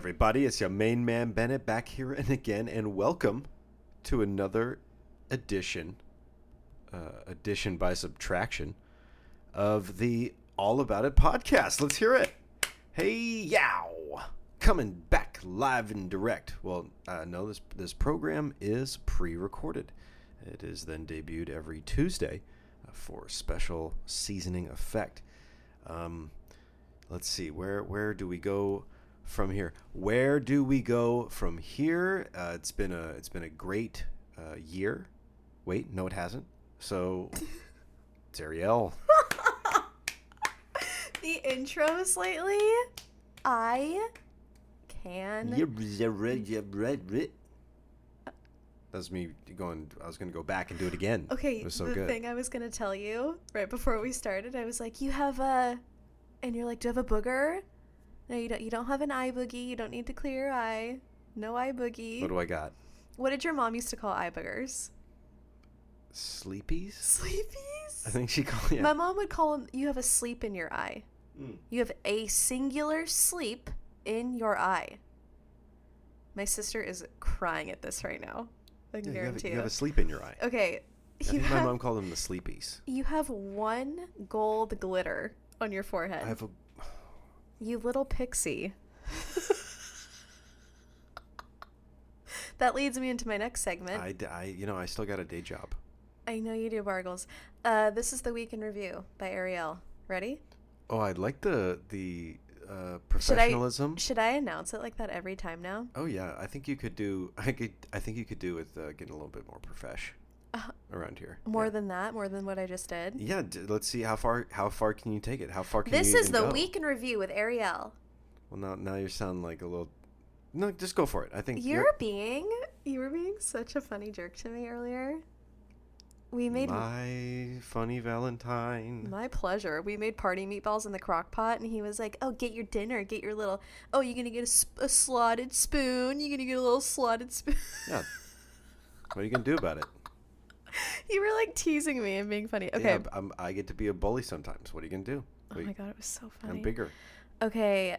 Everybody? It's your main man Bennett back here and again, and welcome to another edition, uh, addition by subtraction, of the All About It podcast. Let's hear it. Hey, yow! Coming back live and direct. Well, uh, no, this this program is pre-recorded. It is then debuted every Tuesday uh, for special seasoning effect. Um, let's see where where do we go from here. Where do we go from here? Uh, it's been a it's been a great uh, year. Wait no it hasn't. So it's ariel. The intros lately, I can. that's me going i was going to go back and do it again. Okay, it was so the good. thing I was gonna tell you right before we started, I was like, "You have a," and you're like, "Do you have a booger?" No, you don't. You don't have an eye boogie. You don't need to clear your eye. No eye boogie. what do i got What did your mom used to call eye boogers? sleepies Sleepies. i think she called yeah My mom would call them. You have a sleep in your eye. Mm. You have a singular sleep in your eye. My sister is crying at this right now. I can Yeah, you, have, guarantee you you. have a sleep in your eye okay, i think my mom called them the sleepies you have one gold glitter on your forehead. i have a You little pixie. that leads me into my next segment. I, you know i still got a day job I know you do, Bargles. Uh, this is the week in review by Ariel. Ready? Oh, I'd like the the uh, Should I- professionalism. Should I announce it like that every time now? oh yeah, I think you could do. I could. I think you could do with uh, getting a little bit more profesh around here. More yeah. than that, more than what I just did. Yeah, d- let's see how far. How far can you take it? How far can This you This is the go? week in review with Ariel. Well, now now you sound like a little. No, just go for it. I think You're being you were being such a funny jerk to me earlier. We made my funny Valentine. My pleasure. We made party meatballs in the crock pot, and he was like, "Oh, get your dinner. Get your little. Oh, you're gonna get a, sp- a slotted spoon. You're gonna get a little slotted spoon." yeah. What are you gonna do about it? you were like teasing me and being funny. Okay. Yeah, I'm, I get to be a bully sometimes. What are you gonna do? oh Wait, my god, it was so funny. I'm bigger. Okay.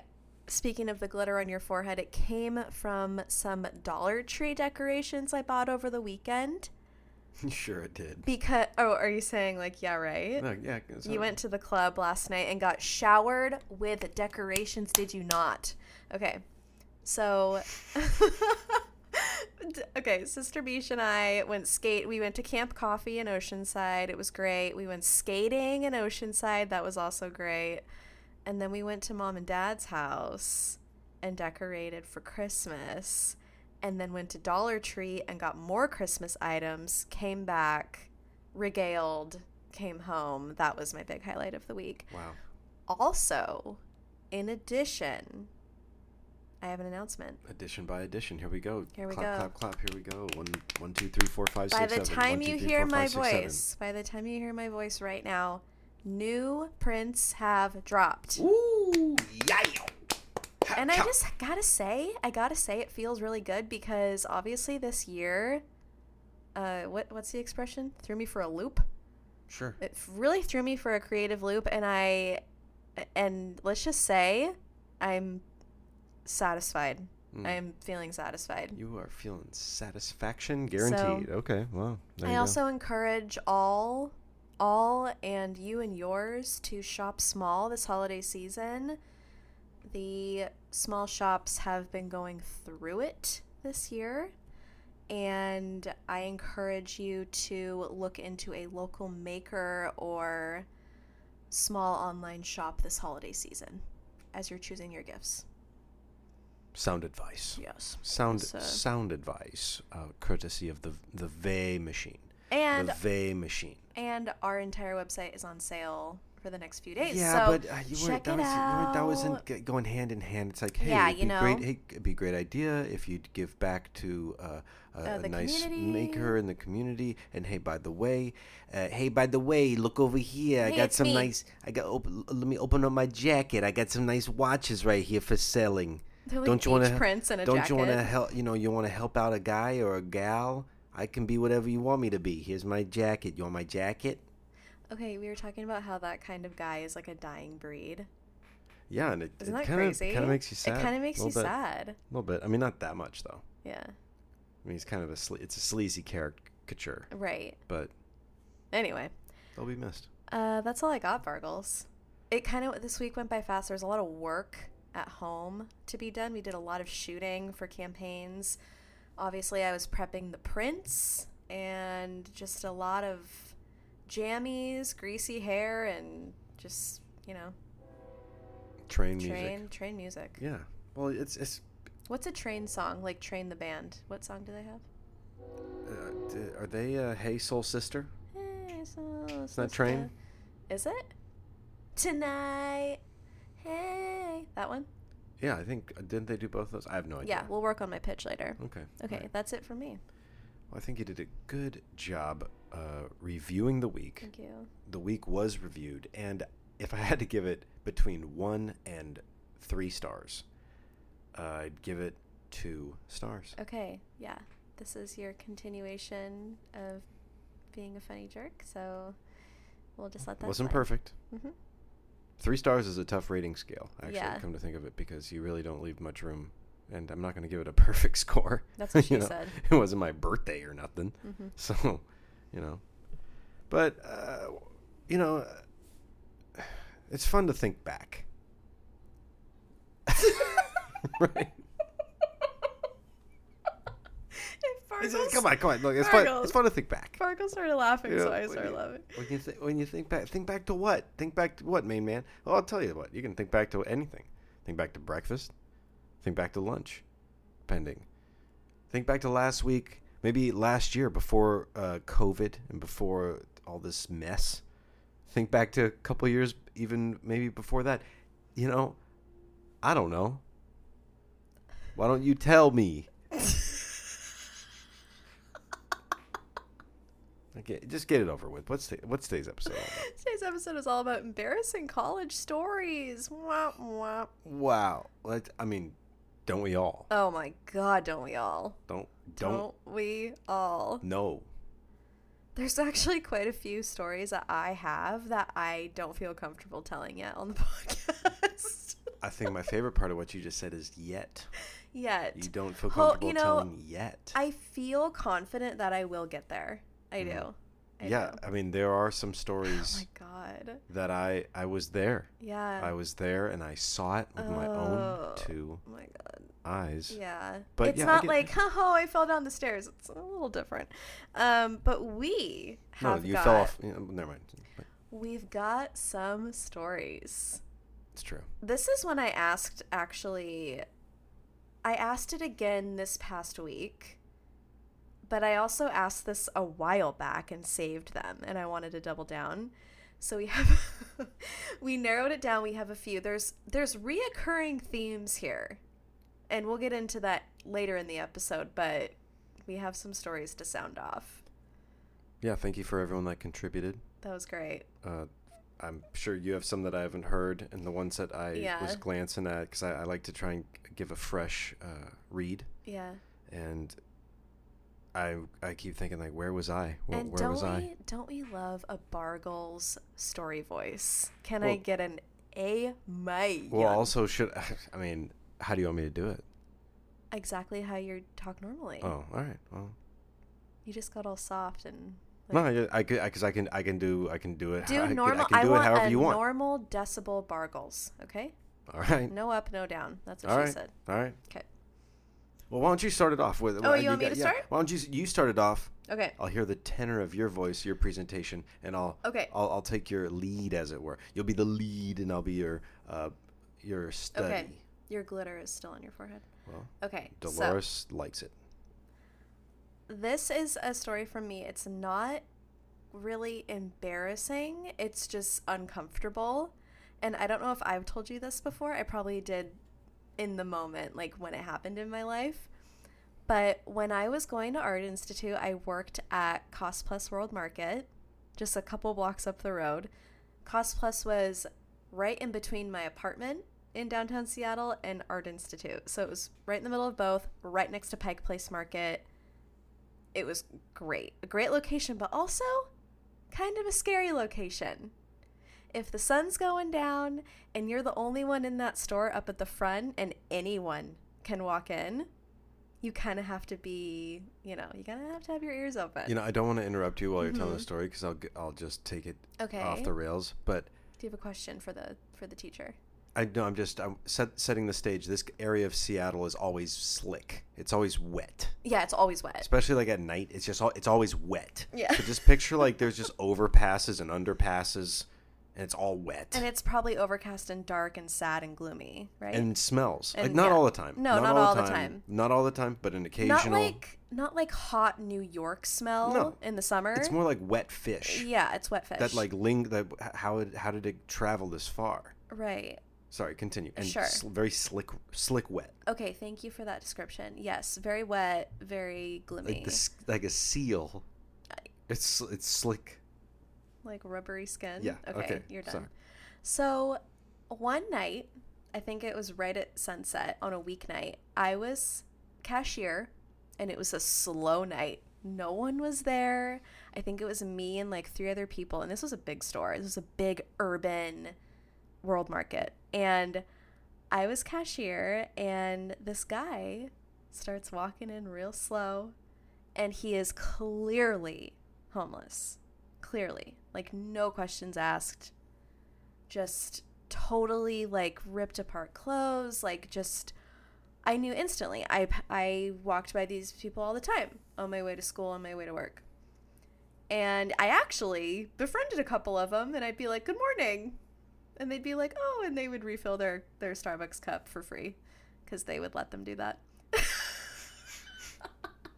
Speaking of the glitter on your forehead, it came from some Dollar Tree decorations I bought over the weekend. sure, it did. Because oh, are you saying like yeah, right? No, yeah. You went to the club last night and got showered with decorations, did you not? Okay. So Okay, Sister Beach and I went skate. We went to Camp Coffee in Oceanside. It was great. We went skating in Oceanside. That was also great. And then we went to Mom and Dad's house and decorated for Christmas. And then went to Dollar Tree and got more Christmas items. Came back, regaled, came home. That was my big highlight of the week. Wow. Also, in addition, I have an announcement. Addition by addition. Here we go. Here we clap, go. Clap, clap, Here we go. One, one, two, three, four, five, By six, the time One, two, you three, hear four, my five, six, seven. voice, by the time you hear my voice right now, new prints have dropped. Ooh, yeah. And I just gotta say, I gotta say, it feels really good because obviously this year, uh, what what's the expression? Threw me for a loop. sure. It really threw me for a creative loop, and I, and let's just say, I'm satisfied. Mm. I am feeling satisfied. You are feeling satisfaction guaranteed. okay. Well, there I go. also encourage all, all, and you and yours to shop small this holiday season. The small shops have been going through it this year, and I encourage you to look into a local maker or small online shop this holiday season as you're choosing your gifts. Sound advice. Yes. Sound So- sound advice, uh, courtesy of the the Vay machine. And the Vay machine. and our entire website is on sale for the next few days. Yeah, so but uh, you check weren't. That, it was, weren't, that wasn't g- going hand in hand. It's like, hey, Yeah, it'd you be great. Hey, it'd be a great idea if you'd give back to uh, a, Uh, a nice community. maker in the community. And hey, by the way, uh, hey, by the way, look over here. I got some me. nice. I got. Op- let me open up my jacket. I got some nice watches right here for selling. Like don't you want to prints and a don't jacket. you want to help you know you want to help out a guy or a gal i can be whatever you want me to be here's my jacket you want my jacket Okay, we were talking about how that kind of guy is like a dying breed. Yeah, and it, Isn't it kind of kind of makes you sad. It kind of makes you bit, sad. A little bit. I mean, not that much though. Yeah. I mean, he's kind of a sle- it's a sleazy caricature, Right. but Anyway, they'll be missed. uh, that's all I got, Bargles. It kind of this week went by fast. There was a lot of work at home to be done. We did a lot of shooting for campaigns. Obviously, I was prepping the prints and just a lot of jammies, greasy hair, and just you know Train music. train train music. Yeah. Well, it's it's. What's a train song? Like Train the Band. What song do they have? Uh, are they uh, Hey Soul Sister? Hey, soul It's not sister. Train? Is it? Tonight. Hey. That one? Yeah, I think uh, didn't they do both of those? I have no idea. Yeah, we'll work on my pitch later. Okay. Okay, alright. that's it for me. Well, I think you did a good job uh, reviewing the week. Thank you. The week was reviewed, and if I had to give it between one and three stars, uh, I'd give it two stars. Okay, yeah. This is your continuation of being a funny jerk, so we'll just let that Wasn't slide. perfect. hmm Three stars is a tough rating scale, actually, Yeah. come to think of it, because you really don't leave much room. And I'm not going to give it a perfect score. That's what You she know, said. It wasn't my birthday or nothing. hmm So, you know. But, uh, you know, it's fun to think back. right? It's just- come on, come on. Look, it's fun. It's fun to think back. Farkle started laughing, You so I started you- laughing. When you think when you think back, think back to what? Think back to what, main man? Well, I'll tell you what. You can think back to anything. Think back to breakfast. Think back to lunch, pending. Think back to last week, maybe last year before uh, COVID and before all this mess. Think back to a couple years, even maybe before that. You know, I don't know. Why don't you tell me? Okay, just get it over with. What's the, what's today's episode? Today's episode is all about embarrassing college stories. Wah, wah. Wow. Let I mean, don't we all? Oh my god, don't we all? Don't don't, Don't we all? no. There's actually quite a few stories that I have that I don't feel comfortable telling yet on the podcast. I think my favorite part of what you just said is yet. yet. You don't feel comfortable you know, telling yet. I feel confident that I will get there. I do. Mhm. I yeah, do. I mean there are some stories. Oh my god. that I I was there. Yeah. I was there and I saw it with my own Oh. two Oh my god. eyes. Yeah. But it's yeah, not get- like, oh, I fell down the stairs. It's a little different. Um, but we No, you got, fell off. Yeah, never mind. We've got some stories. It's true. This is when I asked actually I asked it again this past week. But I also asked this a while back and saved them and I wanted to double down. So we have we narrowed it down. We have a few. There's there's reoccurring themes here. And we'll get into that later in the episode, but we have some stories to sound off. Yeah, thank you for everyone that contributed. That was great. Uh, I'm sure you have some that I haven't heard, and the ones that I Yeah. was glancing at because I, I like to try and give a fresh uh, read, Yeah. and I I keep thinking like, where was I? Where, and where don't was we I? don't we love a Bargles story voice? Can I get an A my Well, also should I mean, how do you want me to do it? exactly how you talk normally. Oh, all right. Well, You just got all soft and no, I, I could because I, can I can do I can do it. do I, normal. I can do it want however a you want. normal decibel Bargles. Okay, all right. no up, no down. That's what All she right. said. All right. 'Kay. Well, why don't you start it off with? Oh, you want me to yeah, start? Why don't you you start it off? Okay. I'll hear the tenor of your voice, your presentation, and I'll Okay. I'll, I'll take your lead, as it were. You'll be the lead, and I'll be your uh, your study. Okay. Your glitter is still on your forehead. Well, Okay. so- Dolores likes it. this is a story from me. It's not really embarrassing, it's just uncomfortable. And I don't know if I've told you this before. I probably did in the moment, like when it happened in my life. But when I was going to Art Institute, I worked at Cost Plus World Market, just a couple blocks up the road. Cost Plus was right in between my apartment in downtown Seattle and Art Institute. So it was right in the middle of both, right next to Pike Place Market it was great. A great location, but also kind of a scary location. If the sun's going down and you're the only one in that store up at the front and anyone can walk in, you kind of have to be, you know, you kind of have to have your ears open. You know, I don't want to interrupt you while you're telling the Mhm. story because I'll I'll just take it okay. off the rails. But Do you have a question for the for the teacher? I know I'm just I'm set, setting the stage. This area of Seattle is always slick. It's always wet, Yeah, it's always wet. especially like at night. It's just all, it's always wet. Yeah. So just picture like there's just overpasses and underpasses, and it's all wet And it's probably overcast and dark and sad and gloomy, right? and smells. like not yeah. all the time. No, not all the time. Not all the time, but an occasional. not like not like hot New York smell No. in the summer. it's more like wet fish. yeah, it's wet fish. That like ling that how it, how did it travel this far? right. Sorry, continue. And Sure. sl- very slick slick wet. Okay, thank you for that description. Yes, very wet, very gloomy, Like this like a seal. It's it's slick. Like rubbery skin. Yeah, Okay, okay, you're done. sorry. So, one night, I think it was right at sunset on a weeknight, I was cashier and it was a slow night. No one was there. I think it was me and like three other people. And this was a big store. This was a big urban world market. And I was cashier, and this guy starts walking in real slow. And he is clearly homeless. Clearly. Like, no questions asked. Just totally like ripped apart clothes. Like, just. I knew instantly. I, I walked by these people all the time on my way to school, on my way to work. And I actually befriended a couple of them, and I'd be like, "Good morning," and they'd be like, "Oh," and they would refill their their Starbucks cup for free, because they would let them do that.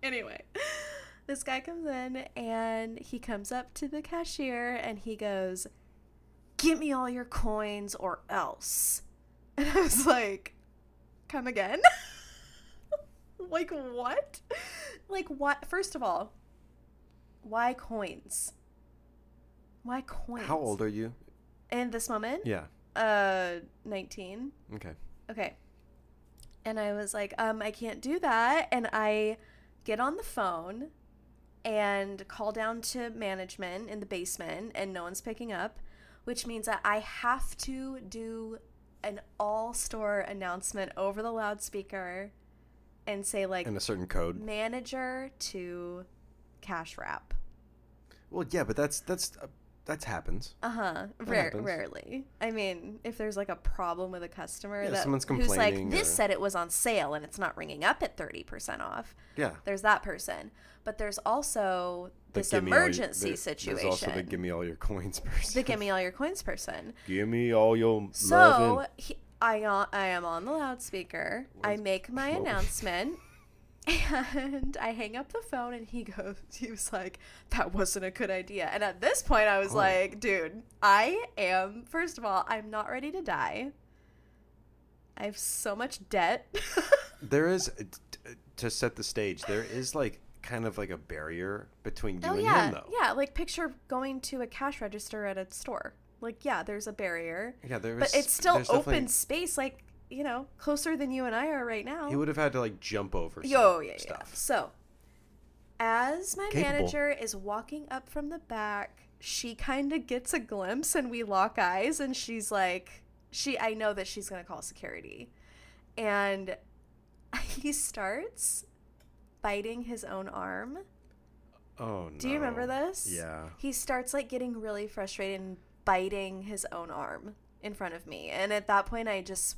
anyway, this guy comes in and he comes up to the cashier and he goes, "Give me all your coins or else," and I was like, "Come again." like what? Like what? First of all, why coins? Why coins? How old are you? In this moment? Yeah. Uh, 19. Okay. Okay. And I was like, um, I can't do that. And I get on the phone and call down to management in the basement, and no one's picking up, which means that I have to do an all store announcement over the loudspeaker and say, like, in a certain code. manager to cash wrap. Well, yeah, but that's that's uh, that happens. Uh huh. Rare, happens. rarely. I mean, if there's like a problem with a customer Yeah, that someone's who's like, this or- said it was on sale and it's not ringing up at thirty percent off. Yeah. There's that person, but there's also The this all your- emergency situation. There's also the give me all your coins person. the give me all your coins person. give me all your So he, I uh, I am on the loudspeaker. I make my announcement. And I hang up the phone, and he goes, he was like, that wasn't a good idea. And at this point, I was Oh. like, dude, I am, first of all, I'm not ready to die. I have so much debt. There is to set the stage. There is like kind of like a barrier between oh, you oh, and yeah. him, though. Yeah. Like, picture going to a cash register at a store. Like, yeah, there's a barrier. Yeah, there But it's still there's definitely- open space, like, you know, closer than you and I are right now. He would have had to like jump over. Yo, yeah, yeah. So, as my Capable. manager is walking up from the back, she kind of gets a glimpse and we lock eyes and she's like, she I know that she's going to call security. And he starts biting his own arm. Oh no. Do you remember this? Yeah. He starts like getting really frustrated and biting his own arm in front of me. And at that point I just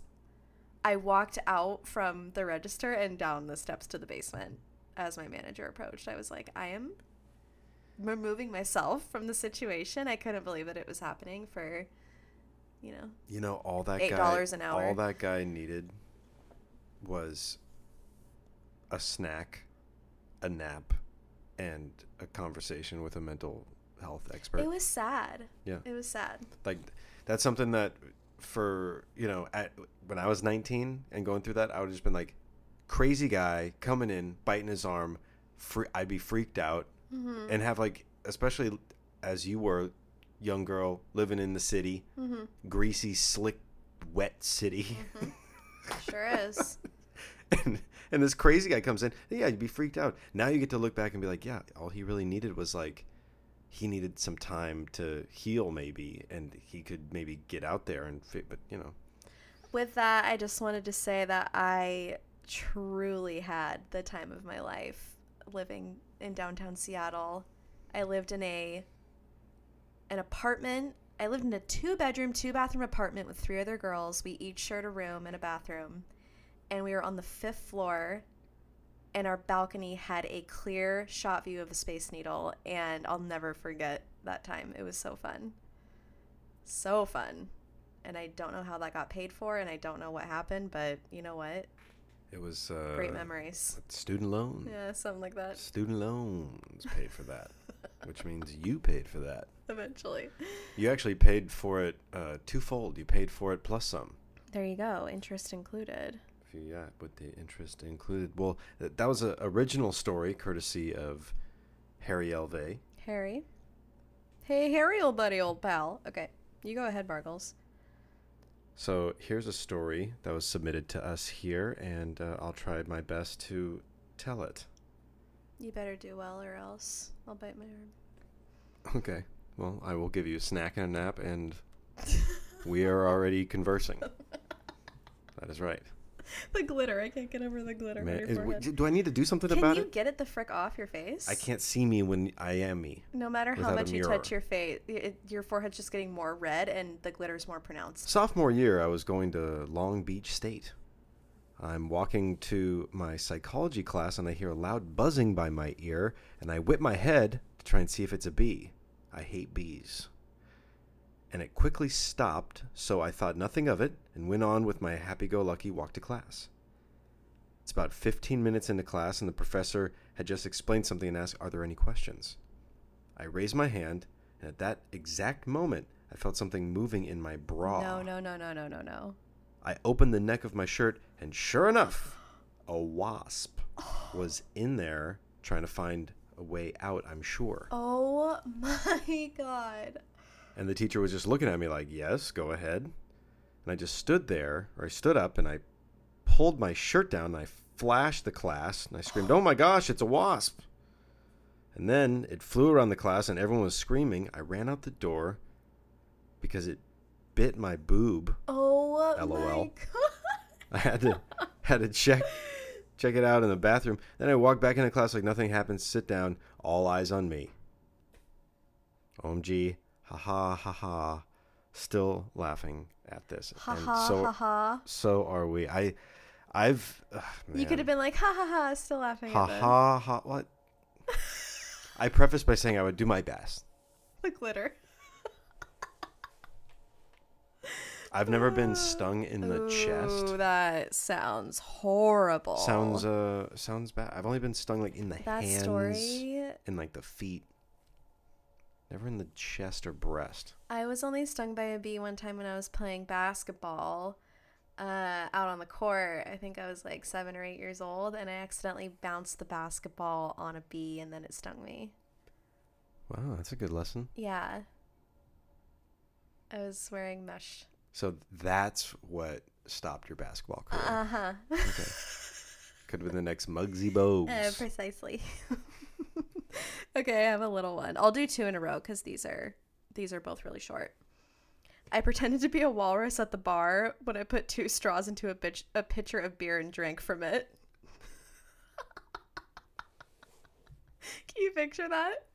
I walked out from the register and down the steps to the basement as my manager approached. I was like, I am removing myself from the situation. I couldn't believe that it was happening for you know. You know, all that $8 an hour. All that guy needed was a snack, a nap, and a conversation with a mental health expert. It was sad. Yeah. It was sad. like that's something that for you know at when I was 19 and going through that, I would just been like, crazy guy coming in, biting his arm. Free, I'd be freaked out Mhm. and have like, especially as you were, young girl living in the city, Mhm. greasy, slick, wet city. Sure is. and and this crazy guy comes in. Yeah, you'd be freaked out. Now you get to look back and be like, yeah, all he really needed was like, he needed some time to heal, maybe, and he could maybe get out there and fit. But you know, With that, I just wanted to say that I truly had the time of my life living in downtown Seattle. I lived in a an apartment. I lived in a two bedroom, two bathroom apartment with three other girls. We each shared a room and a bathroom. And we were on the fifth floor and our balcony had a clear shot view of the Space Needle and I'll never forget that time. It was so fun. So fun and I don't know how that got paid for, and I don't know what happened, but you know what? it was uh, Great memories. Student loan. Yeah, something like that. Student loans paid for that, which means you paid for that. Eventually. You actually paid for it uh, twofold. You paid for it plus some. There you go. Interest included. Yeah, with the interest included. Well, th- that was an original story courtesy of Harry Elvey. Harry. Hey, Harry, old buddy, old pal. Okay, you go ahead, Bargles. So here's a story that was submitted to us here, and uh, I'll try my best to tell it. You better do well, or else I'll bite my arm. Okay. Well, I will give you a snack and a nap, and we are already conversing. That is right. the glitter. I can't get over the glitter Man, on your is- forehead. do I need to do something Can about you it? get it the frick off your face? I can't see me when I am me. No matter how much you touch your face, it, your forehead's just getting more red, and the glitter's more pronounced. Sophomore year, I was going to Long Beach State. I'm walking to my psychology class and I hear a loud buzzing by my ear, and I whip my head to try and see if it's a bee. I hate bees. And it quickly stopped, so I thought nothing of it and went on with my happy go lucky walk to class. It's about 15 minutes into class, and the professor had just explained something and asked, Are there any questions? I raised my hand, and at that exact moment, I felt something moving in my bra. No, no, no, no, no, no, no. I opened the neck of my shirt, and sure enough, a wasp was in there trying to find a way out, I'm sure. Oh my god. And the teacher was just looking at me like, Yes, go ahead. And I just stood there, or I stood up, and I pulled my shirt down, and I flashed the class, and I screamed, Oh my gosh, it's a wasp! And then it flew around the class, and everyone was screaming. I ran out the door because it bit my boob. Oh LOL. my god. I had to had to check check it out in the bathroom. Then I walked back into class like nothing happened. Sit down, all eyes on me. OMG, ha ha ha ha. Still laughing at this, Ha and ha so ha ha. so are we. I, I've. ugh, You could have been like ha ha ha, still laughing ha ha ha. What? I prefaced by saying I would do my best. The glitter. I've never been stung in the chest. Ooh, that sounds horrible. Sounds uh sounds bad. I've only been stung like in the that hands. story. in like the feet. Never in the chest or breast. I was only stung by a bee one time when I was playing basketball uh, out on the court. I think I was like seven or eight years old, and I accidentally bounced the basketball on a bee, and then it stung me. Wow, that's a good lesson. Yeah. I was wearing mesh. So that's what stopped your basketball career. Uh huh. Okay. Could have been the next Muggsy Bogues. Uh, precisely. okay, I have a little one. I'll do two in a row because these are these are both really short. I pretended to be a walrus at the bar when I put two straws into a, bitch, a pitcher of beer and drank from it. Can you picture that?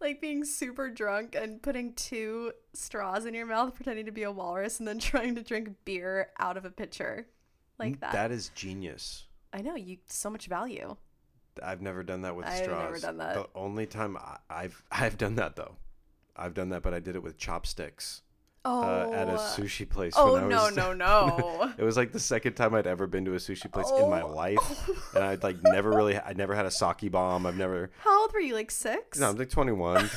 Like being super drunk and putting two straws in your mouth, pretending to be a walrus, and then trying to drink beer out of a pitcher. Like that. That is genius. I know, you so much value. I've never done that with I've straws. never done that. The only time I, I've I've done that though, I've done that, but I did it with chopsticks Oh, uh, at a sushi place. oh when I no was, no no! It was like the second time I'd ever been to a sushi place in my Oh. life, and I'd like never really, I never had a sake bomb. I've never, How old were you? Like six? no, I'm like 21.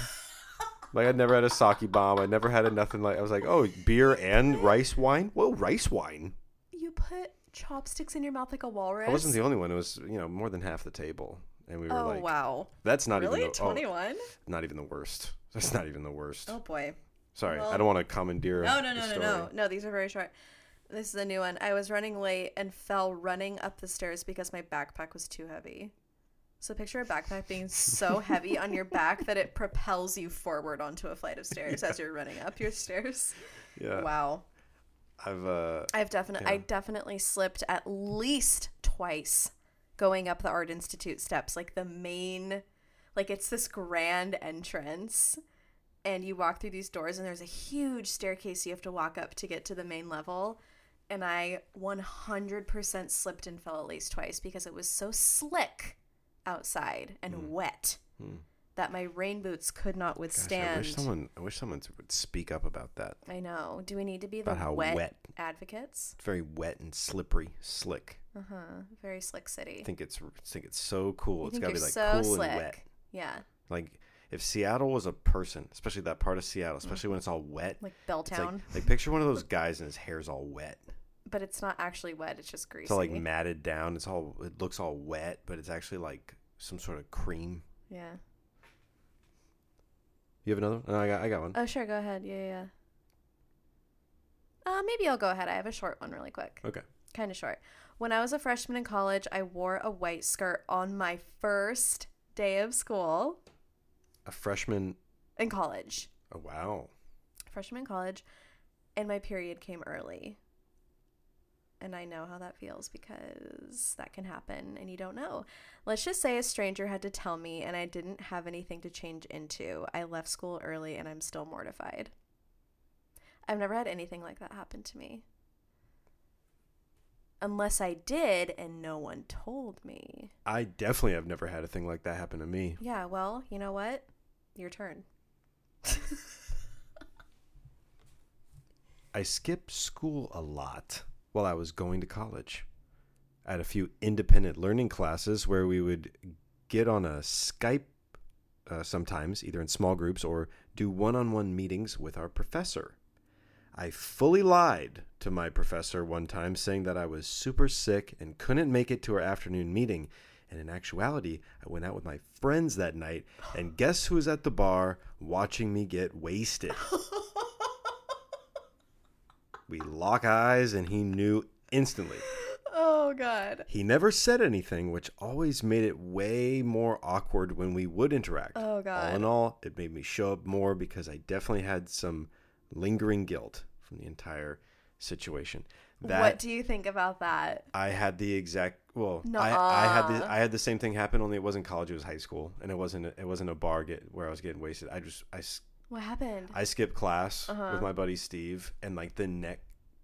like I'd never had a sake bomb. I never had a nothing like. I was like, oh, beer and rice wine. Whoa, rice wine. You put chopsticks in your mouth like a walrus. I wasn't the only one. It was you know more than half the table, and we were Oh like, wow! that's not Really? even the, oh, not even the worst. That's not even the worst. Oh boy! Sorry, I don't want to commandeer. No no no no no no! These are very short. This is a new one. I was running late and fell running up the stairs because my backpack was too heavy. So picture a backpack being so heavy on your back that it propels you forward onto a flight of stairs as you're running up your stairs. Yeah. Wow. I've uh I've definitely I definitely slipped at least twice going up the Art Institute steps, like the main like it's this grand entrance and you walk through these doors and there's a huge staircase you have to walk up to get to the main level. And I 100% slipped and fell at least twice because it was so slick outside and wet that my rain boots could not Hmm. gosh, I withstand. wish someone I wish someone would speak up about that. I know. Do we need to be the About how wet, wet. advocates? It's very wet and slippery, slick. Uh huh. Very slick city. I think it's I think it's so cool. You it's got to be like so cool slick. and wet. Yeah, Like if Seattle was a person, especially that part of Seattle, especially when it's all wet. like It's like, Belltown, like picture one of those guys and his hair's all wet. but it's not actually wet. It's just greasy. It's all like matted down. It's all it looks all wet, but it's actually like some sort of cream. yeah. You have another? one? No, I got I got one. Oh, sure. Go ahead. Yeah, yeah. Uh, maybe I'll go ahead. I have a short one really quick. Okay. Kind of short. When I was a freshman in college, I wore a white skirt on my first day of school A freshman. in college. Oh wow. Freshman in college, and my period came early. And I know how that feels because that can happen and you don't know. Let's just say a stranger had to tell me and I didn't have anything to change into. I left school early and I'm still mortified. I've never had anything like that happen to me. Unless I did and no one told me. I definitely have never had a thing like that happen to me. Yeah, well, you know what? Your turn. I skip school a lot while I was going to college. I had a few independent learning classes where we would get on a Skype uh, sometimes, either in small groups or do one on one meetings with our professor. I fully lied to my professor one time, saying that I was super sick and couldn't make it to our afternoon meeting. And in actuality, I went out with my friends that night, and guess who was at the bar watching me get wasted? We lock eyes, and he knew instantly. oh, God. He never said anything, which always made it way more awkward when we would interact. Oh, God. All in all, it made me show up more because I definitely had some lingering guilt from the entire situation. That what do you think about that? I had the exact well, I, I had the I had the same thing happen. Only it wasn't college; it was high school, and it wasn't a, it wasn't a bar get where I was getting wasted. I just I What happened? I skipped class Uh-huh. with my buddy Steve, and like the neck,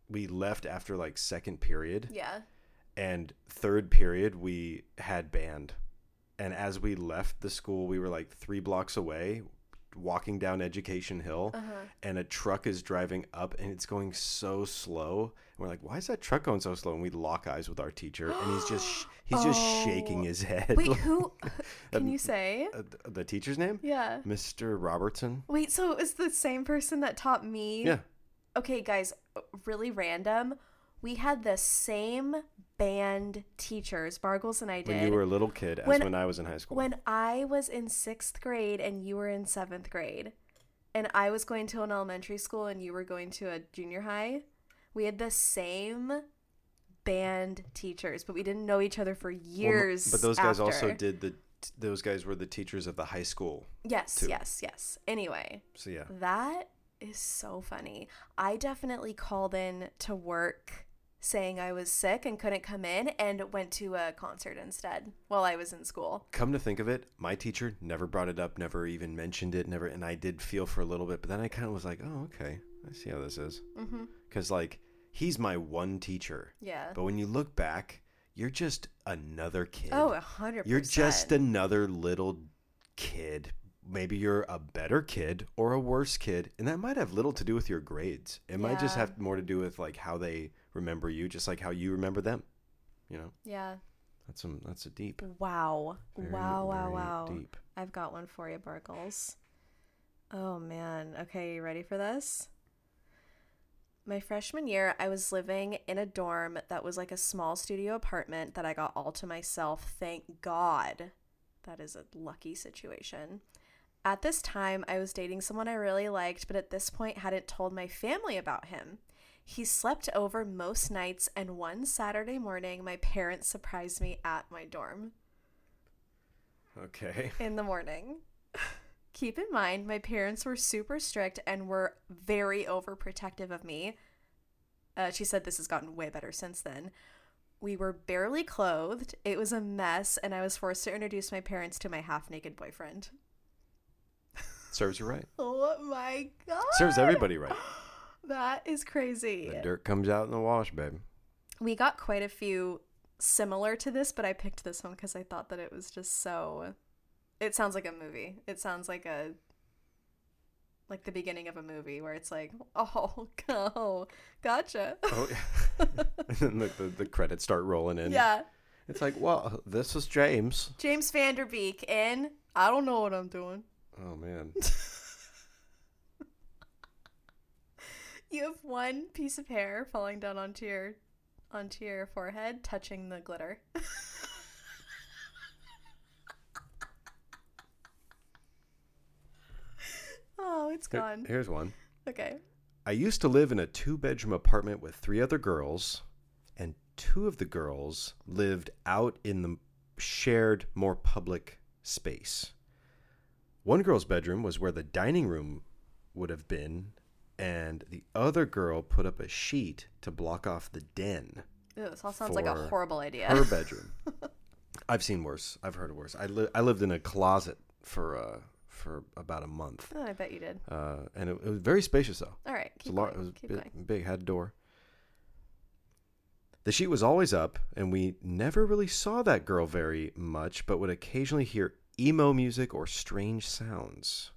we left after like second period, yeah. and third period we had band, and as we left the school, we were like three blocks away, walking down Education Hill, Uh-huh. and a truck is driving up, and it's going so slow. And we're like, "Why is that truck going so slow?" And we lock eyes with our teacher, and he's just he's just shaking Oh. his head. Wait, who? Can Um, you say? Uh, the teacher's name? Yeah. Mr. Robertson. Wait, so it was the same person that taught me? Yeah. Okay, guys, really random. We had the same band teachers, Bargles and I did. When you were a little kid, as When- when I was in high school. when I was in sixth grade and you were in seventh grade, and I was going to an elementary school and you were going to a junior high, we had the same band teachers, but we didn't know each other for Well, years. but those guys also did the. Those guys were the teachers of the high school. Yes, too. yes, yes. Anyway, So yeah. that is so funny. I definitely called in to work saying I was sick and couldn't come in and went to a concert instead while I was in school. Come to think of it, my teacher never brought it up, never even mentioned it, never. And I did feel for a little bit, but then I kind of was like, oh, okay, I see how this is. Mm-hmm. Because like he's my one teacher, Yeah. but when you look back, you're just another kid. Oh, a hundred percent. You're just another little kid. Maybe you're a better kid or a worse kid, and that might have little to do with your grades. It might just have more to do with like how they remember you, just like how you remember them. You know, Yeah. that's some that's a deep. Wow. very, wow, wow, wow. Deep. I've got one for you, Bargles. Oh man. Okay, you ready for this? My freshman year, I was living in a dorm that was like a small studio apartment that I got all to myself. Thank God. That is a lucky situation. At this time, I was dating someone I really liked, but at this point hadn't told my family about him. He slept over most nights, and one Saturday morning, my parents surprised me at my dorm. Okay. in the morning. Keep in mind, my parents were super strict and were very overprotective of me. Uh, she said this has gotten way better since then. We were barely clothed. It was a mess, and I was forced to introduce my parents to my half naked boyfriend. Serves you right. Oh my god. Serves everybody right. That is crazy. The dirt comes out in the wash, babe. We got quite a few similar to this, but I picked this one because I thought that it was just so. It sounds like a movie. It sounds like a. Like the beginning of a movie where it's like, oh, oh gotcha. Oh, yeah. and then the, the, the credits start rolling in. yeah. It's like, well, this is James. James Van Der Beek in I don't know what I'm doing. Oh, man. You have one piece of hair falling down onto your onto your forehead, touching the glitter. oh, it's Here- gone. Here's one. Okay. I used to live in a two bedroom apartment with three other girls, and two of the girls lived out in the shared, more public space. One girl's bedroom was where the dining room would have been, and the other girl put up a sheet to block off the den, Ew, this all sounds like a For horrible idea. her bedroom. I've seen worse. I've heard worse. I, li- I lived in a closet for uh, for about a month, oh, I bet you did. uh, and it, it was very spacious though. All right, keep lar- going. it was keep big, big, had a door. The sheet was always up, and we never really saw that girl very much, but would occasionally hear emo music or strange sounds.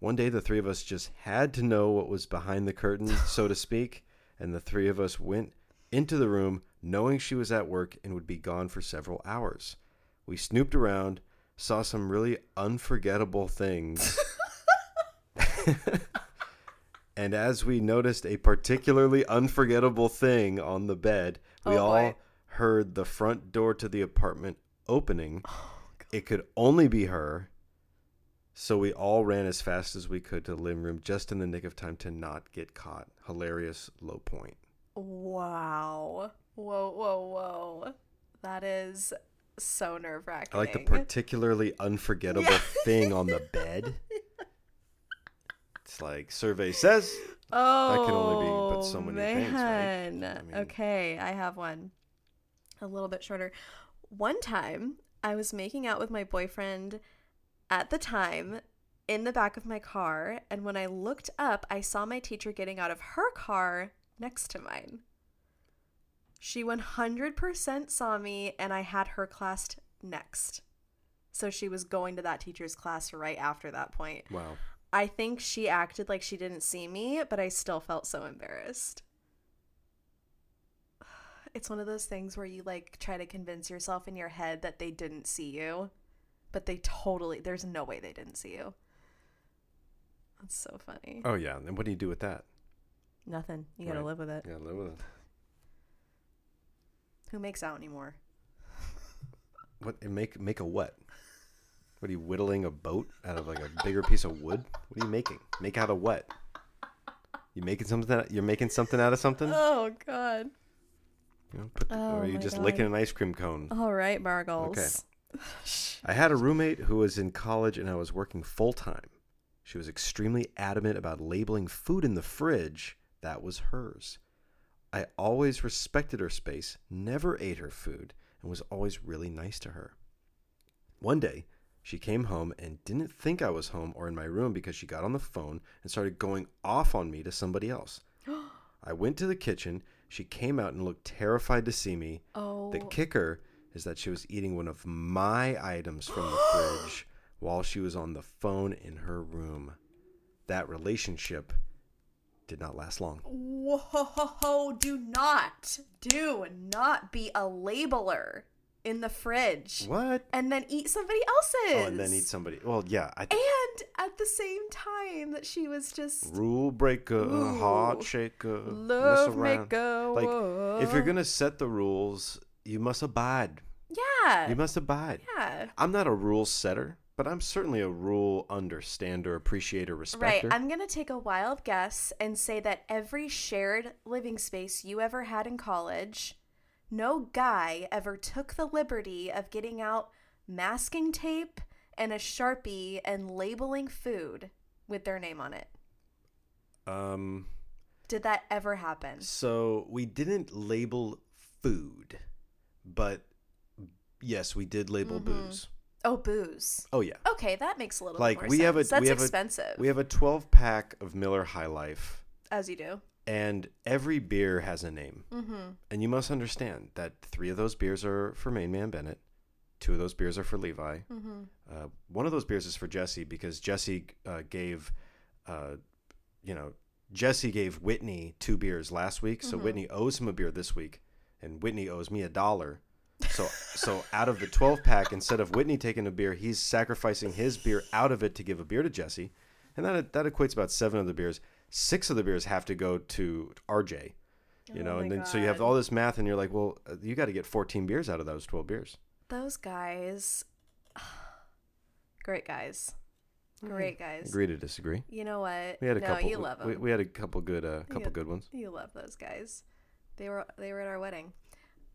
One day, the three of us just had to know what was behind the curtain, so to speak, and the three of us went into the room knowing she was at work and would be gone for several hours. We snooped around, saw some really unforgettable things. And as we noticed a particularly unforgettable thing on the bed, we Oh, all boy. heard the front door to the apartment opening. Oh, it could only be her. So we all ran as fast as we could to the living room just in the nick of time to not get caught. Hilarious low point. Wow. Whoa, whoa, whoa. That is so nerve wracking. I like the particularly unforgettable thing on the bed. It's like survey says. Oh, that can only be but so oh, many things, right? man. I mean- okay, I have one. A little bit shorter. One time, I was making out with my boyfriend at the time in the back of my car, and when I looked up, I saw my teacher getting out of her car next to mine. She 100% saw me, and I had her class next. So she was going to that teacher's class right after that point. Wow. I think she acted like she didn't see me, but I still felt so embarrassed. It's one of those things where you like try to convince yourself in your head that they didn't see you, but they totally, there's no way they didn't see you. That's so funny. Oh yeah. And what do you do with that? Nothing. You gotta Right. live with it. Yeah, live with it. Who makes out anymore? What make make a what? What are you whittling a boat out of like a bigger piece of wood? What are you making? Make out of what? You making something? Out, you're making something out of something? Oh, God. You know, the- Oh or are you just God. licking an ice cream cone? All right, Bargles. I had a roommate who was in college and I was working full time. She was extremely adamant about labeling food in the fridge that was hers. I always respected her space, never ate her food, and was always really nice to her. One day, she came home and didn't think I was home or in my room because she got on the phone and started going off on me to somebody else. I went to the kitchen. She came out and looked terrified to see me. Oh, The kicker is that she was eating one of my items from the fridge while she was on the phone in her room. That relationship did not last long. Whoa, do not, do not be a labeler in the fridge. What? And then eat somebody else's. Oh, and then eat somebody. Well, yeah, I And at the same time that she was just rule breaker, uh, Ooh. heart shaker, love maker. Like, if you're gonna set the rules, you must abide. yeah, You must abide. yeah, I'm not a rule setter, but I'm certainly a rule understander, appreciator, right. respecter. I'm gonna take a wild guess and say that every shared living space you ever had in college, no guy ever took the liberty of getting out masking tape and a Sharpie and labeling food with their name on it. Um, Did that ever happen? so we didn't label food, but yes, we did label Mhm. booze. Oh, booze. Oh yeah. Okay, that makes a little Like, more we sense. have a- That's we have a- expensive. We have a 12 pack of Miller High Life, as you do. and every beer has a name. Mm-hmm. And you must understand that three of those beers are for Main Man Bennett, two of those beers are for Levi, Mm-hmm. uh, one of those beers is for Jesse because Jesse uh, gave, uh, you know, Jesse gave Whitney two beers last week, so Mhm. Whitney owes him a beer this week, and Whitney owes me a dollar. So, so out of the twelve pack, instead of Whitney taking a beer, he's sacrificing his beer out of it to give a beer to Jesse, and that that equates about seven of the beers. Six of the beers have to go to RJ, you Oh know, and then so you have all this math, and you're like, well, uh, you got to get fourteen beers out of those twelve beers. Those guys, great guys, great guys. Agree to disagree. You know what? We had a no, couple. you love them. we, we had a couple good, uh, couple Yeah. good ones. You love those guys. They were they were at our wedding.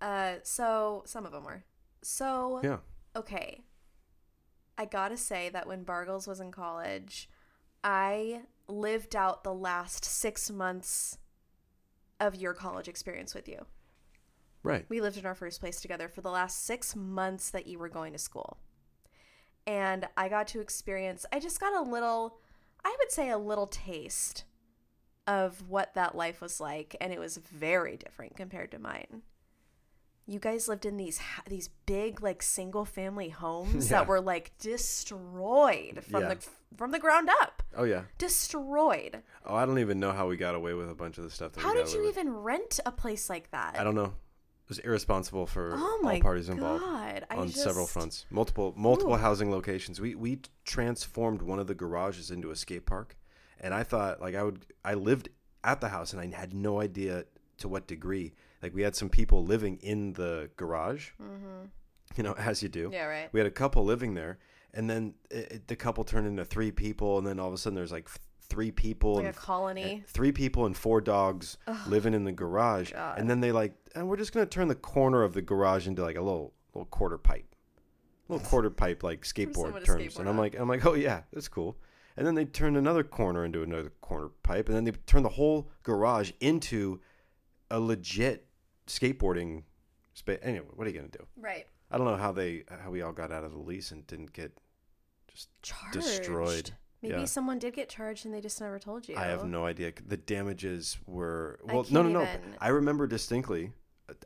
Uh, so some of them were. So Yeah. okay. I gotta say that when Bargles was in college, I lived out the last six months of your college experience with you. Right. We lived in our first place together for the last six months that you were going to school. And I got to experience, I just got a little, I would say a little taste of what that life was like. And it was very different compared to mine. You guys lived in these these big like single family homes Yeah. that were like destroyed from Yeah. the from the ground up. Oh yeah. Destroyed. Oh, I don't even know how we got away with a bunch of the stuff. That How did you with. even rent a place like that? I don't know. It was irresponsible for Oh my all parties involved god! I on several fronts. Multiple multiple Ooh. housing locations. We we transformed one of the garages into a skate park, and I thought like I would. I lived at the house, and I had no idea to what degree. Like we had some people living in the garage. Mhm. You know, as you do. Yeah, right. we had a couple living there and then it, it- the couple turned into three people and then all of a sudden there's like three people Like a colony. three people and four dogs living in the garage God. and then they like and we're just gonna turn the corner of the garage into like a little little quarter pipe little quarter pipe like skateboard to terms skateboard and i'm like i'm like oh yeah that's cool and then they turned another corner into another corner pipe and then they turned the whole garage into a legit skateboarding space anyway what are you gonna do Right. I don't know how they how we all got out of the lease and didn't get just Charged. destroyed. Maybe Yeah. someone did get charged and they just never told you. I have no idea. The damages were well, no, no, no. even- I remember distinctly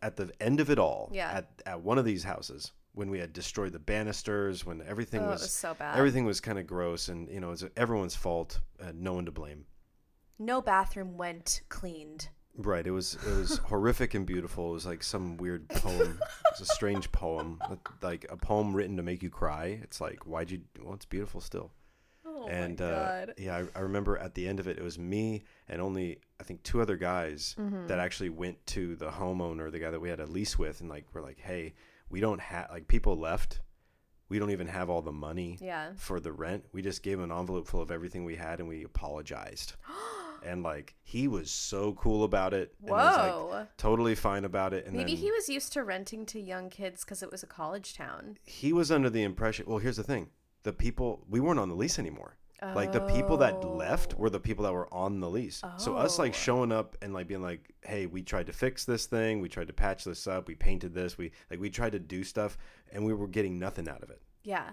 at the end of it all. Yeah. At at one of these houses when we had destroyed the banisters, when everything Oh, was, was so bad. everything was kind of gross, and you know it's everyone's fault, and no one to blame. No bathroom went cleaned. Right. It was it was horrific and beautiful. It was like some weird poem. It's a strange poem, like a poem written to make you cry. It's like why'd you? Well, it's beautiful still. Oh and my uh, god. yeah, I, I remember at the end of it, it was me and only I think two other guys Mm-hmm. that actually went to the homeowner, the guy that we had a lease with, and like we're like, hey, we don't have like people left. We don't even have all the money yeah. for the rent. We just gave him an envelope full of everything we had, and we apologized. and like he was so cool about it. And was Whoa. like totally fine about it. And Maybe he was used to renting to young kids because it was a college town. he was under the impression. Well, here's the thing: the people we weren't on the lease anymore. Like the people that left Oh. were the people that were on the lease. So us like Oh. showing up and like being like, "Hey, we tried to fix this thing. We tried to patch this up. We painted this. We like we tried to do stuff, and we were getting nothing out of it." Yeah.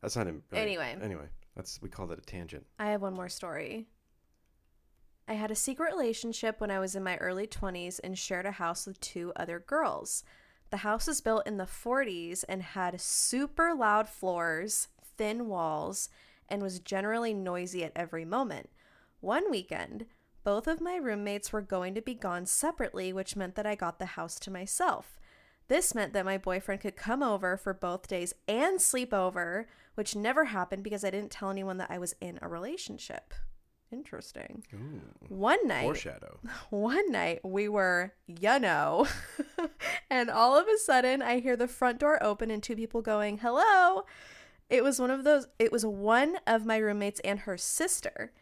That's not right. Anyway. Anyway, that's we call that a tangent. I have one more story. I had a secret relationship when I was in my early 20s and shared a house with two other girls. The house was built in the 40s and had super loud floors, thin walls, and was generally noisy at every moment. One weekend, both of my roommates were going to be gone separately, which meant that I got the house to myself. This meant that my boyfriend could come over for both days and sleep over, which never happened because I didn't tell anyone that I was in a relationship. Interesting. Ooh, One night, foreshadow. one night we were, you know, and all of a sudden I hear the front door open and two people going, hello. It was one of those, it was one of my roommates and her sister.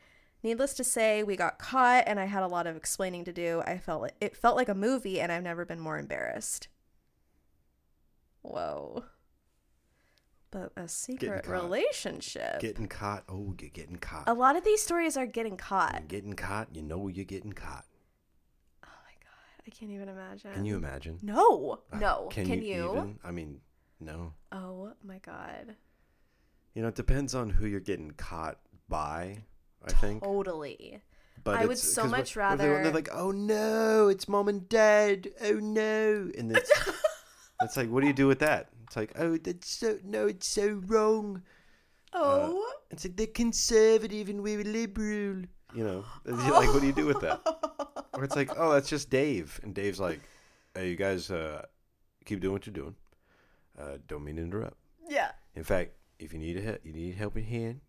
Needless to say, we got caught and I had a lot of explaining to do. I felt like, it felt like a movie and I've never been more embarrassed. Whoa. But a secret caught. relationship. Getting caught. Oh, you're getting caught. a lot of these stories are getting caught. You're getting caught. You know you're getting caught. Oh my god, I can't even imagine. Can you imagine? No, Uh, no. Can, you? even? I mean, no. Oh my god. You know, it depends on who you're getting caught by. I think. Totally. But I would so so 'cause what- much they- They're like, oh no, it's mom and dad. Oh no, and it's it's like, what do you do with that? It's like, oh, that's so no, it's so wrong. Oh. It's like they're conservative and we're liberal. You know, like, what do you do with that? Or it's like, oh, that's just Dave, and Dave's like, hey, you guys, uh, keep doing what you're doing. Uh, don't mean to interrupt. yeah. In fact, if you need a he- you need a helping hand,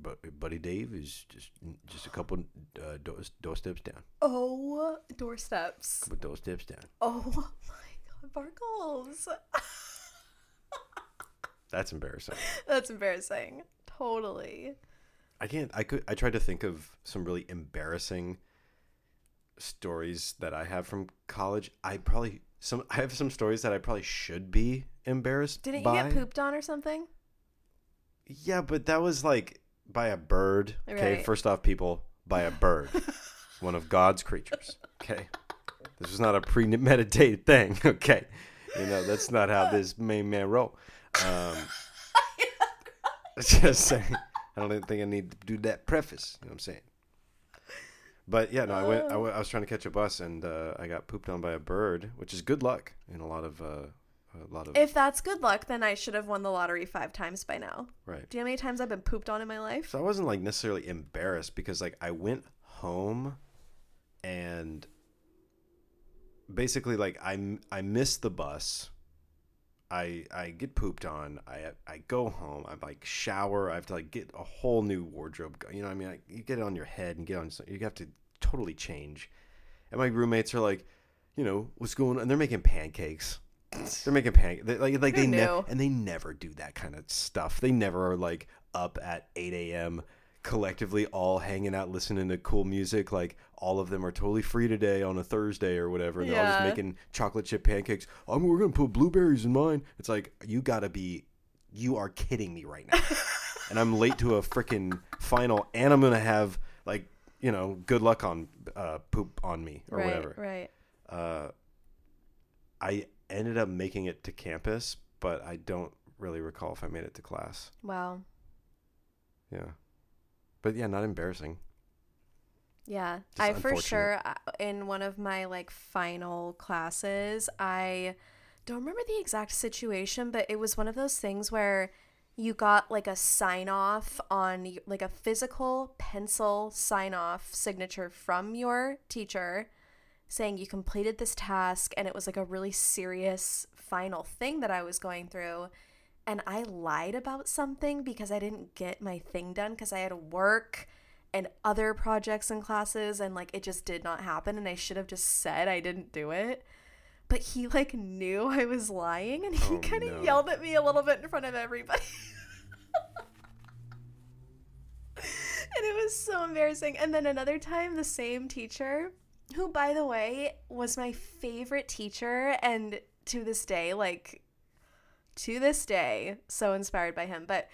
but buddy Dave is just just a couple uh, door, doorsteps down. Oh, doorsteps. Couple doorsteps down. Oh my god, Bargles. That's embarrassing. That's embarrassing. Totally. I can't. I could. I tried to think of some really embarrassing stories that I have from college. I probably some. I have some stories that I probably should be embarrassed. Didn't you get pooped on or something? Yeah, but that was like by a bird. Okay, Right. first off, people by a bird, one of God's creatures. Okay, this was not a premeditated thing. Okay, you know that's not how this main man roll. Um, just saying. I don't think I need to do that preface. You know what I'm saying? But yeah, no, I went. I, went, I was trying to catch a bus and uh, I got pooped on by a bird, which is good luck in a lot of uh, a lot of If that's good luck, then I should have won the lottery five times by now. right. Do you know how many times I've been pooped on in my life? So I wasn't like necessarily embarrassed because like I went home and basically like I I miss the bus. I I get pooped on. I I go home. I like shower. I have to like get a whole new wardrobe. You know what I mean? Like, you get it on your head and get on. You have to totally change. And my roommates are like, you know, what's going on? And they're making pancakes. They're making pancakes. Like like Who they never and they never do that kind of stuff. They never are like up at 8 a.m. collectively all hanging out listening to cool music. Like all of them are totally free today on a Thursday or whatever. And they're all just making chocolate chip pancakes. Oh, we're gonna put blueberries in mine. It's like you gotta be, you are kidding me right now. and I'm late to a freaking final, and I'm gonna have like you know good luck on uh, poop on me or right, whatever right. uh, I ended up making it to campus, but I don't really recall if I made it to class. Wow. Yeah, but yeah, not embarrassing. Yeah, Just I for sure uh, in one of my like final classes, I don't remember the exact situation, but it was one of those things where you got like a sign off on like a physical pencil sign off signature from your teacher saying you completed this task and it was like a really serious final thing that I was going through and I lied about something because I didn't get my thing done because I had work and other projects and classes and like it just did not happen and I should have just said I didn't do it. But he like knew I was lying and he Oh, kind of no. yelled at me a little bit in front of everybody. and it was so embarrassing. And then another time the same teacher who by the way was my favorite teacher and to this day like to this day so inspired by him. But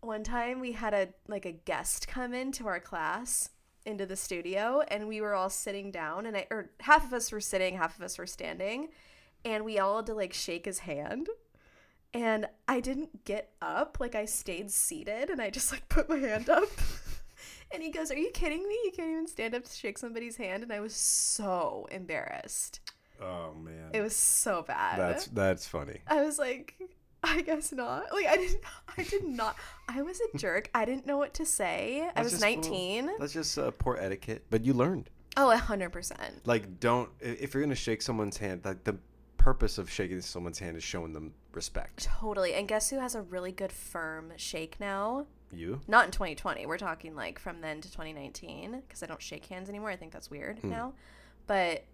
one time we had a like a guest come into our class into the studio and we were all sitting down and I or half of us were sitting half of us were standing and we all had to like shake his hand. And I didn't get up like I stayed seated and I just like put my hand up. And he goes are you kidding me? You can't even stand up to shake somebody's hand. And I was so embarrassed. Oh man, it was so bad. That's that's funny. I was like, I guess not. Like I didn't I did not I was a jerk. I didn't know what to say. I was just- well, 19. That's just uh, poor etiquette, but you learned. Oh, a 100%. Like, don't if you're gonna shake someone's hand, like the purpose of shaking someone's hand is showing them respect. Totally. And guess who has a really good firm shake now? You? Not in 2020. We're talking like from then to 2019 because I don't shake hands anymore. I think that's weird Hmm. now. But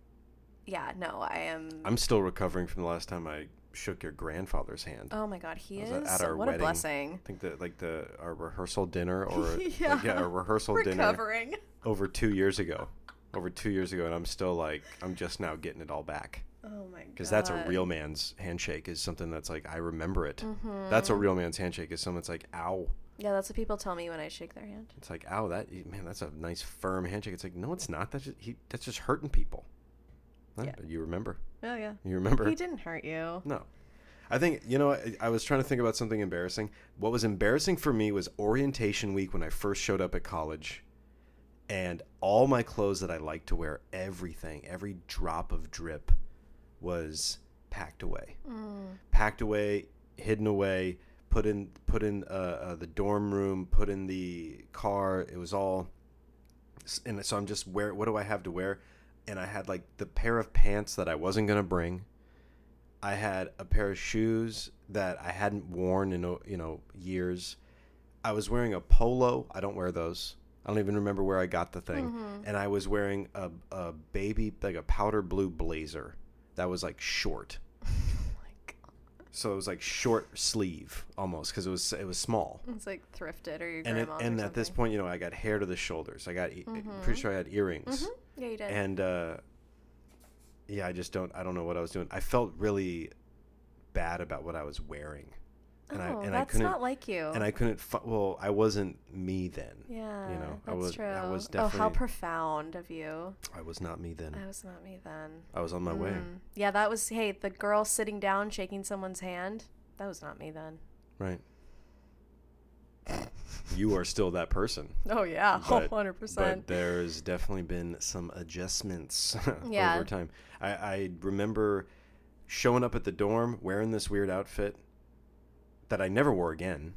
yeah, no, I am I'm still recovering from the last time I shook your grandfather's hand. Oh my god, he is at our what a blessing. I think that like the our rehearsal dinner or Yeah. like, yeah, a rehearsal dinner over two years ago. Over two years ago, and I'm still like I'm just now getting it all back. Oh my god. because that's a real man's handshake. Is something that's like I remember it. Mm-hmm. That's a real man's handshake. Is someone that's like ow. Yeah, that's what people tell me when I shake their hand. It's like ow. That man, that's a nice firm handshake. It's like no, it's not. That's just he. That's just hurting people. Huh? Yeah. You remember? Oh yeah. You remember? He didn't hurt you. No. I think, you know, I, I was trying to think about something embarrassing. What was embarrassing for me was orientation week when I first showed up at college. And all my clothes that I liked to wear, everything, every drop of drip was packed away. Mm. Packed away, hidden away, put in put in uh, uh, the dorm room, put in the car. It was all and so I'm just wear what do I have to wear? And I had like the pair of pants that I wasn't going to bring. I had a pair of shoes that I hadn't worn in you know years. I was wearing a polo. I don't wear those. I don't even remember where I got the thing. Mhm. And I was wearing a, a baby like a powder blue blazer that was like short. Oh. So it was like short sleeve almost because it was it was small. It's like thrifted or your And it, and at this point, you know, I got hair to the shoulders. I got Mhm. pretty sure I had earrings. Mhm. Yeah, you did. and uh, yeah, I just don't. I don't know what I was doing. I felt really bad about what I was wearing, and oh, I and I that's couldn't not like you. and I couldn't. Fi- well, I wasn't me then. yeah, you know, I that's was- true. I was oh, how profound of you. I was not me then. That was not me then. I was on my way. Mm. Yeah, that was. Hey, the girl sitting down shaking someone's hand. That was not me then. Right. You are still that person, Oh yeah, hundred but there's definitely been some adjustments Yeah. over time. I, I remember showing up at the dorm wearing this weird outfit that I never wore again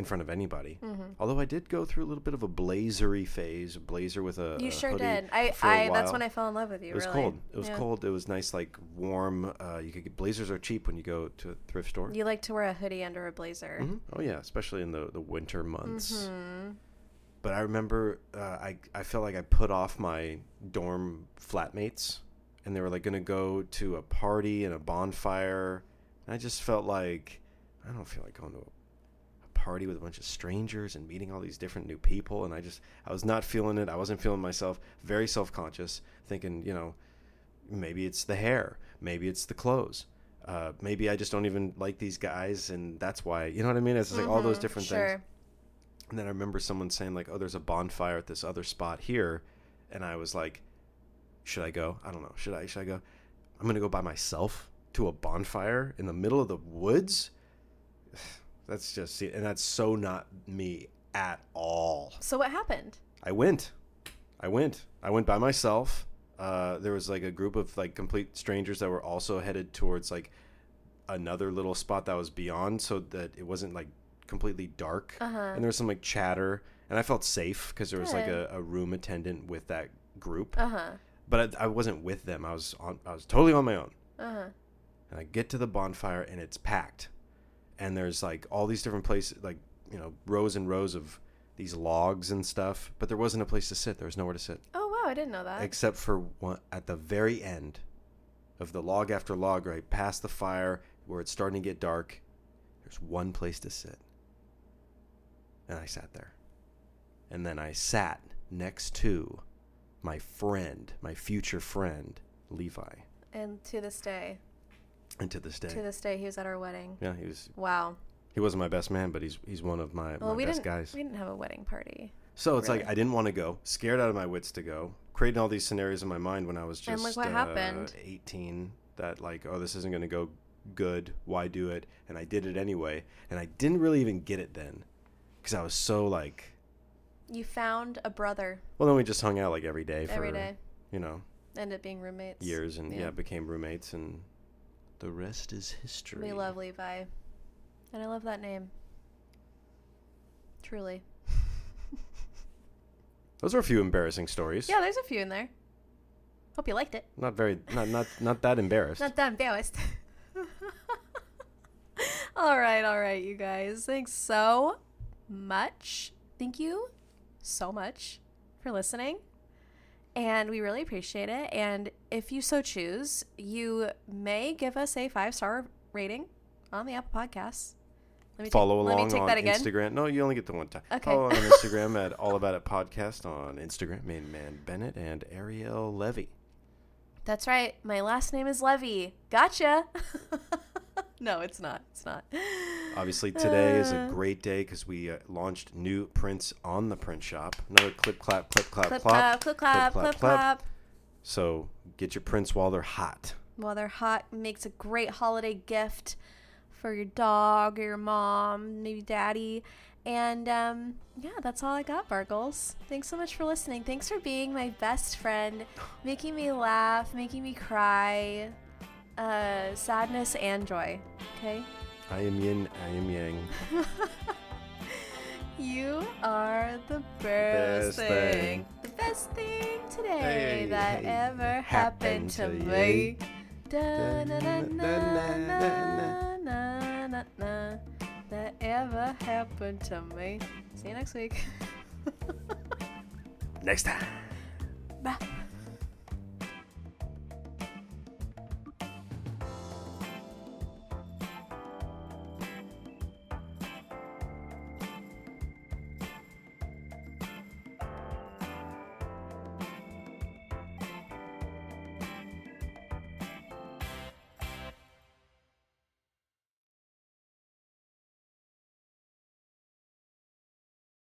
in front of anybody. hmm Although I did go through a little bit of a blazery phase, a blazer with a You a sure did. I, I. That's when I fell in love with you. It was really. cold. It was Yeah. cold. It was nice, like warm. Uh, you could get blazers are cheap when you go to a thrift store. You like to wear a hoodie under a blazer. Mhm. Oh yeah, especially in the the winter months. Mhm. But I remember uh, I I felt like I put off my dorm flatmates, and they were like going to go to a party and a bonfire, and I just felt like I don't feel like going to a party with a bunch of strangers and meeting all these different new people, and I just I was not feeling it. I wasn't feeling myself. Very self conscious, thinking you know maybe it's the hair, maybe it's the clothes. Uh, maybe I just don't even like these guys, and that's why. You know what I mean? It's like all those Mhm, different sure. things. And then I remember someone saying like, "Oh, there's a bonfire at this other spot here," and I was like, "Should I go? I don't know. Should I? Should I go? I'm gonna go by myself to a bonfire in the middle of the woods. That's just and that's so not me at all. So what happened? I went, I went, I went by myself. Uh, there was like a group of like complete strangers that were also headed towards like another little spot that was beyond, so that it wasn't like completely dark Uh huh. and there was some like chatter and i felt safe because there was like a, a room attendant with that group Uh huh. but I, I wasn't with them i was on i was totally on my own Uh huh. and i get to the bonfire and it's packed and there's like all these different places like you know rows and rows of these logs and stuff but there wasn't a place to sit. There was nowhere to sit. Oh wow, I didn't know that. except for one at the very end of the log after log right past the fire where it's starting to get dark there's one place to sit. And i sat there. And then i sat next to my friend my future friend levi. And to this day, and to this day to this day, he was at our wedding. yeah he was Wow. he wasn't my best man but he's he's one of my, Well, my we best didn't. guys We didn't have a wedding party. so it's like i didn't want to go scared out of my wits to go creating all these scenarios in my mind when i was just And look what uh, happened. 18 that like oh this isn't going to go good why do it and i did it anyway and i didn't really even get it then because i was so like You found a brother well then we just hung out like every day for every day. you know Ended up being roommates. years and yeah. Yeah. became roommates and the rest is history We love Levi, and I love that name. Truly. those are a few embarrassing stories Yeah, there's a few in there. Hope you liked it. not very not not not that embarrassed Not that embarrassed. all right, all right, you guys. Thanks so much. Thank you so much for listening. And we really appreciate it. And if you so choose, you may give us a five star rating on the Apple Podcasts. Let me follow take, along on that again. Instagram. No, you only get the one time. Okay. Follow on Instagram at All About It Podcast on Instagram. Main Man Bennett and Ariel Levy. That's right. My last name is Levy. Gotcha. no, it's not. It's not. Obviously, today is a Uh, great day because we uh, launched new prints on the print shop. Another clip, clap, clip, clap, clip clap, clip clap, clap, clip clap. clap. So get your prints while they're hot. While they're hot, makes a great holiday gift for your dog or your mom, maybe daddy. And um, yeah, that's all I got, Bargles. Thanks so much for listening. Thanks for being my best friend, making me laugh, making me cry, uh, sadness and joy. Okay? I am yin, I am yang. You are the best, Best thing. thing. The best thing today Hey, that hey, ever happened happened to me. Da na na na Da, na, na na na na that ever happened to me. See you next week. Next time. Bye.